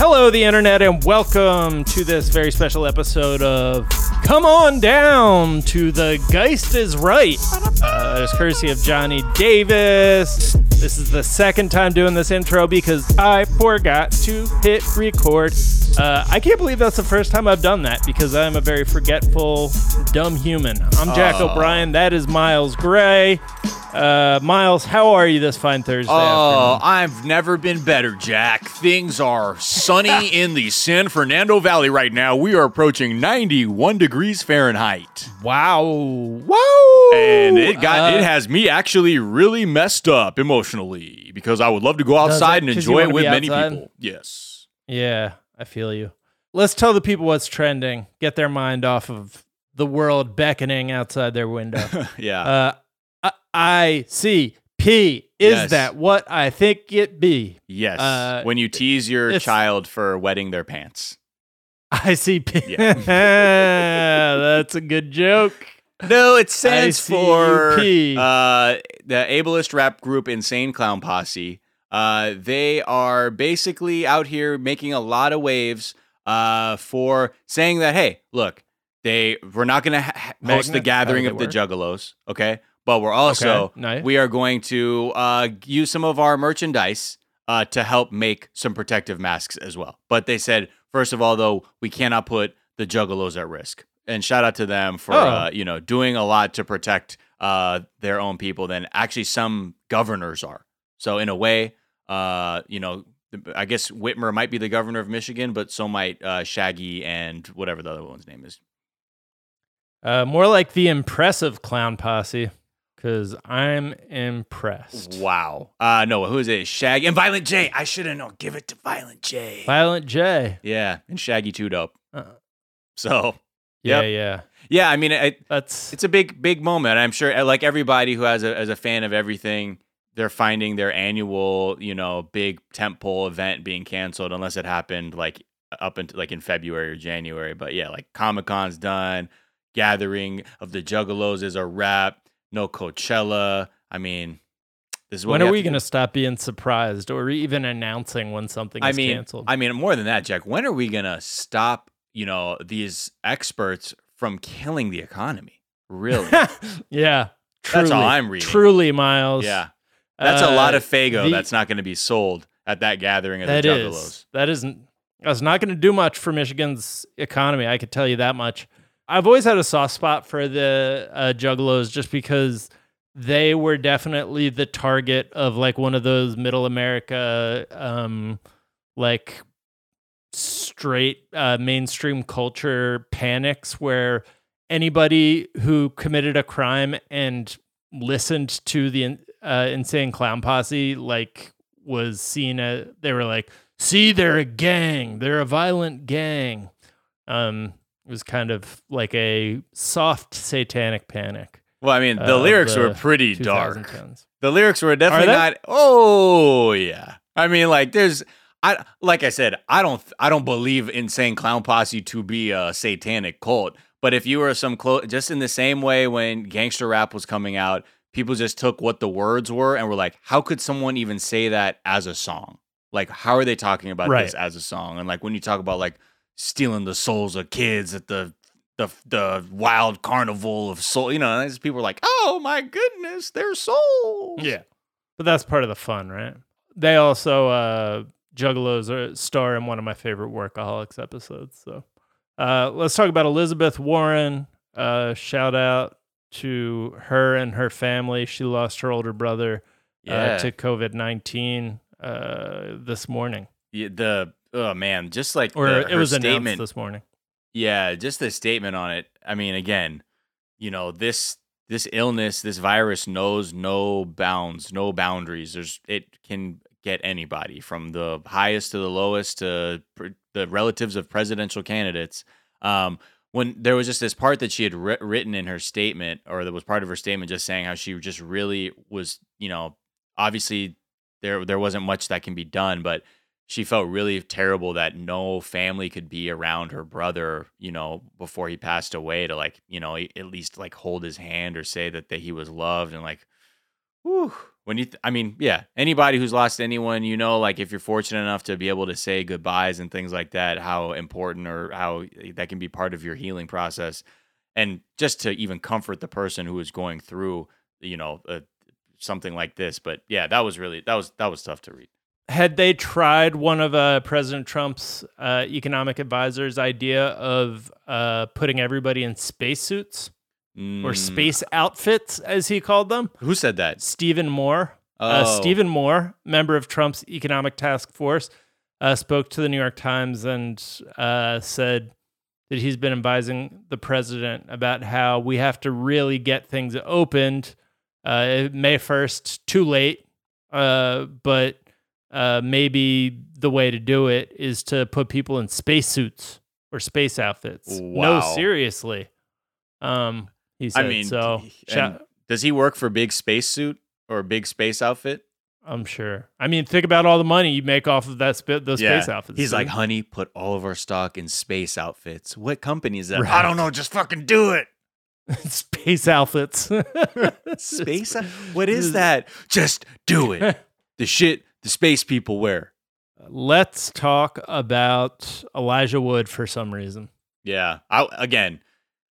Hello, the internet, and welcome to this very special episode of Come On Down to the Geist is Right. Uh, it's courtesy of Johnny Davis. This is the second time doing this intro because I forgot to hit record. Uh, I can't believe that's the first time I've done that because I'm a very forgetful, dumb human. I'm Jack O'Brien. That is Miles Gray. Uh, Miles, how are you this fine Thursday afternoon? Oh, afternoon? I've never been better, Jack. Things are sunny in the San Fernando Valley right now. We are approaching 91 degrees Fahrenheit. Wow. Wow. And it got Uh, it has me actually really messed up emotionally because I would love to go outside it? and 'Cause you enjoy it with many outside? people. Yes. Yeah, I feel you. Let's tell the people what's trending. Get their mind off of the world beckoning outside their window. Yeah. uh, I- I see. P. Is Yes. that what I think it be? yes. uh, when you tease your child for wetting their pants. I see. P. Yeah. That's a good joke. No, it stands for uh, the ableist rap group Insane Clown Posse. Uh, they are basically out here making a lot of waves uh, for saying that, hey, look, they we're not going to ha- host the gathering of the Juggalos, okay? But we're also Okay, nice. we are going to uh, use some of our merchandise uh, to help make some protective masks as well. But they said, first of all, though, we cannot put the Juggalos at risk. And shout out to them for Oh. uh, you know doing a lot to protect uh, their own people than actually some governors are. So in a way, uh, you know, I guess Whitmer might be the governor of Michigan, but so might uh, Shaggy and whatever the other one's name is. Uh, more like the impressive clown posse, because I'm impressed. Wow. Uh, no, who is it? Shaggy and Violent J. I should have known. Give it to Violent J. Violent J. Yeah, and Shaggy too dope. Uh, So yeah, Yep. yeah. yeah, I mean, it, That's it's a big, big moment. I'm sure, uh, like everybody who has a as a fan of everything, they're finding their annual, you know, big tentpole event being canceled unless it happened like up into like in February or January. But yeah, like Comic Con's done. Gathering of the Juggalos is a wrap. No Coachella. I mean, this is what when we are we to going to stop being surprised or even announcing when something I is mean, canceled? I mean, more than that, Jack. When are we gonna stop? You know, these experts from killing the economy. Really? yeah, truly, That's all I'm reading. Truly, Miles. yeah, that's a lot Uh, of Faygo the- that's not going to be sold at that gathering of That the is Juggalos. that isn't. That's not going to do much for Michigan's economy. I could tell you that much. I've always had a soft spot for the uh, Juggalos just because they were definitely the target of like one of those middle America, um, like straight uh, mainstream culture panics where anybody who committed a crime and listened to the uh, insane clown posse like was seen as they were like see they're a gang. They're a violent gang. Um it was kind of like a soft satanic panic Well, I mean, the uh, lyrics the were pretty dark. The lyrics were definitely not. Oh yeah. I mean, like, there's. I like I said, I don't. I don't believe Insane Clown Posse to be a satanic cult. But if you were some close, just in the same way when gangster rap was coming out, people just took what the words were and were like, "How could someone even say that as a song? Like, how are they talking about Right. this as a song?" And like when you talk about like stealing the souls of kids at the the the wild carnival of soul, you know, these people are like, "Oh my goodness, their souls." yeah. But that's part of the fun right? They also uh juggalos are star in one of my favorite workaholics episodes so uh let's talk about elizabeth warren. Uh shout out to her and her family. She lost her older brother Yeah. uh, to covid-19 uh this morning Yeah, the oh man, just like or the, it was announced statement. this morning Yeah, just the statement on it. I mean, again, you know this this illness, this virus knows no bounds, no boundaries. There's it can get anybody from the highest to the lowest to pr- the relatives of presidential candidates. Um, when there was just this part that she had writ- written in her statement, or that was part of her statement, just saying how she just really was, you know, obviously there there wasn't much that can be done, but she felt really terrible that no family could be around her brother, you know, before he passed away to like, you know, at least like hold his hand or say that, that he was loved and like, when you, th- I mean, yeah, anybody who's lost anyone, you know, like if you're fortunate enough to be able to say goodbyes and things like that, how important or how that can be part of your healing process, and just to even comfort the person who is going through, you know, uh, something like this. But yeah, that was really that was that was tough to read. Had they tried one of uh, President Trump's uh, economic advisors' idea of uh, putting everybody in spacesuits or Mm, space outfits, as he called them? Who said that? Stephen Moore. Oh, Uh, Stephen Moore, member of Trump's economic task force, uh, spoke to the New York Times and uh, said that he's been advising the president about how we have to really get things opened. Uh, May 1st, too late, uh, but uh, maybe the way to do it is to put people in spacesuits or space outfits. No, seriously. Um, he said I mean, so. shout- does he work for Big spacesuit or Big Space Outfit? I'm sure. I mean, think about all the money you make off of that sp- those space outfits. He's dude. like, honey, put all of our stock in space outfits. What company is that? Right. I don't know. Just fucking do it. space outfits. Space? What is that? Just do it. the shit the space people wear. Let's talk about Elijah Wood for some reason. Yeah. I, again,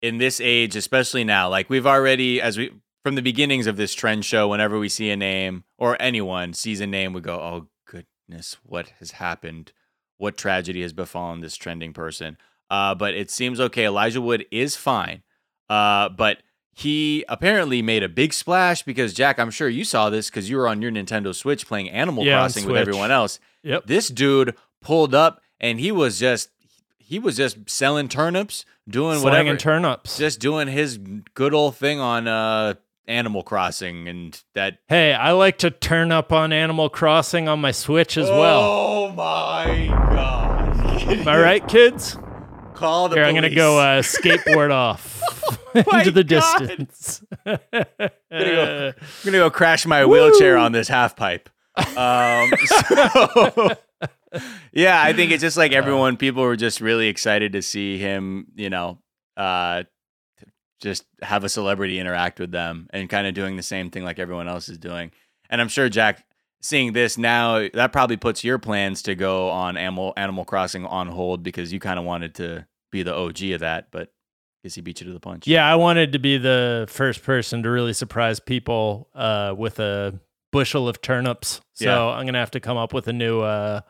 in this age, especially now, like we've already, as we, from the beginnings of this trend show, whenever we see a name or anyone sees a name, we go, oh, goodness, what has happened? What tragedy has befallen this trending person? Uh, but it seems okay. Elijah Wood is fine. Uh, but he apparently made a big splash because, Jack, I'm sure you saw this because you were on your Nintendo Switch playing Animal Yeah, Crossing with everyone else Yep. this dude pulled up and he was just he was just selling turnips doing Slanging whatever turnips. just doing his good old thing on uh animal crossing and that hey, I like to turn up on Animal Crossing on my Switch as well. oh my god Am I right, kids? call the Here, I'm gonna go uh, skateboard off into the God. distance. go- i'm gonna go crash my wheelchair on this half pipe um so yeah i think it's just like everyone people were just really excited to see him you know uh just have a celebrity interact with them and kind of doing the same thing like everyone else is doing and i'm sure jack seeing this now that probably puts your plans to go on animal animal crossing on hold because you kind of wanted to be the og of that but guess he beat you to the punch Yeah, I wanted to be the first person to really surprise people uh, with a bushel of turnips. So Yeah. I'm gonna have to come up with a new uh,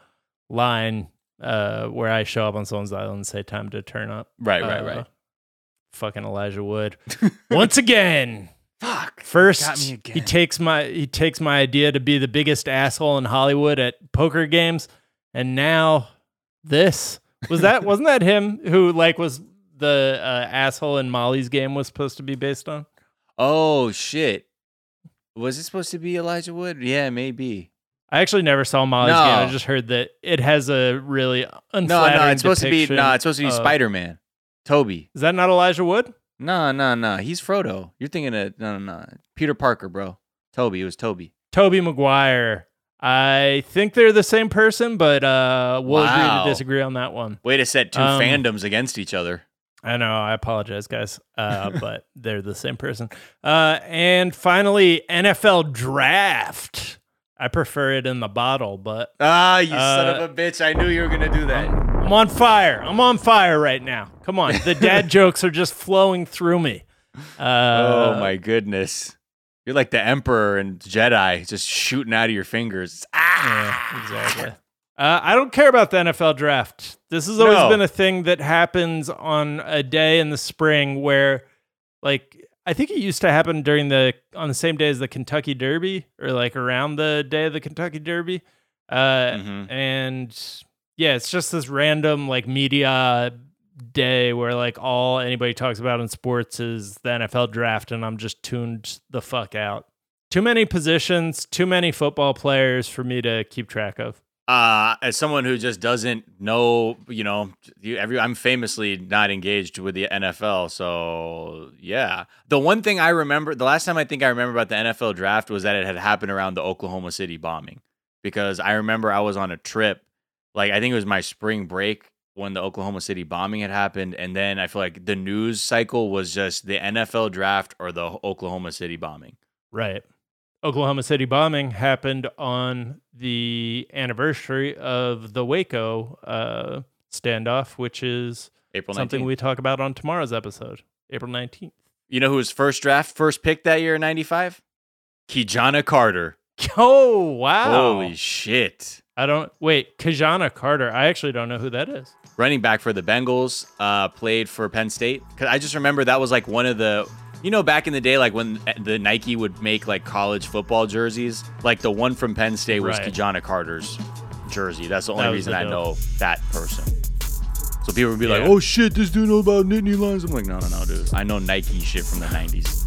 line uh, where I show up on someone's island and say "Time to turn up." right right Uh, right Fucking Elijah Wood once again. fuck First, me he takes my he takes my idea to be the biggest asshole in Hollywood at poker games, and now this was that wasn't that him who like was the uh, asshole in Molly's game was supposed to be based on? Oh shit! Was it supposed to be Elijah Wood? Yeah, maybe. I actually never saw Molly's game. I just heard that it has a really No, unflattering no, it's supposed to be no, it's supposed to be of- Spider Man, Tobey. Is that not Elijah Wood? No, no, no, he's Frodo. You're thinking of no, no, no, Peter Parker, bro. Tobey, it was Tobey. Tobey Maguire. I think they're the same person, but uh, we'll agree to disagree on that one. Way to set two Um, fandoms against each other. I know. I apologize, guys, uh, but they're the same person. Uh, and finally, NFL draft. I prefer it in the bottle, but Ah, you son uh, of a bitch! I knew you were gonna do that. I'm on fire. I'm on fire right now. Come on, the dad jokes are just flowing through me. Uh, oh my goodness, you're like the Emperor and Jedi, just shooting out of your fingers. Ah, Yeah, exactly. Uh, I don't care about the NFL draft. This has always No. been a thing that happens on a day in the spring where, like, I think it used to happen during the on the same day as the Kentucky Derby or like around the day of the Kentucky Derby. Uh, Mhm. And yeah, it's just this random like media day where like all anybody talks about in sports is the NFL draft, and I'm just tuned the fuck out. Too many positions, too many football players for me to keep track of. Uh, as someone who just doesn't know, you know, you, every I'm famously not engaged with the NFL. So yeah, the one thing I remember, the last time I think I remember about the NFL draft was that it had happened around the Oklahoma City bombing, because I remember I was on a trip, like I think it was my spring break when the Oklahoma City bombing had happened, and then I feel like the news cycle was just the NFL draft or the Oklahoma City bombing. Right. Oklahoma City bombing happened on the anniversary of the Waco uh, standoff, which is April 19th. something we talk about on tomorrow's episode, April 19th. you know who was first draft, first pick that year in 95? Kijana Carter. Oh, wow. Holy shit. I don't wait, Kajana Carter. I actually don't know who that is. running back for the Bengals, uh, played for Penn State. Cause I just remember that was like one of the, you know, back in the day, like when the Nike would make like college football jerseys, like the one from Penn State was Right. Kijana Carter's jersey. That's the only That reason I know that person. So people would be like, "Oh shit, this dude knows about Nittany Lions." I'm like, "No, no, no, dude. I know Nike shit from the '90s."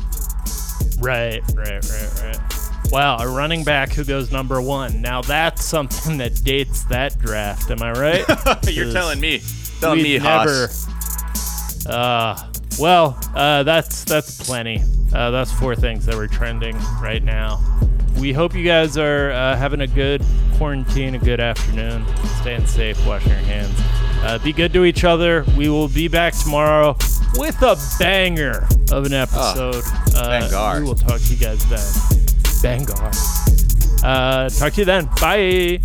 Right, right, right, right. Wow, a running back who goes number one. Now that's something that dates that draft. Am I right? You're telling me, telling me, never. Haas. Uh, well, uh, that's that's plenty. Uh, that's four things that we're trending right now. We hope you guys are uh, having a good quarantine, a good afternoon, staying safe, washing your hands. Uh, be good to each other. We will be back tomorrow with a banger of an episode. uh, Bangar. we will talk to you guys then. Bangar. Uh, talk to you then. Bye.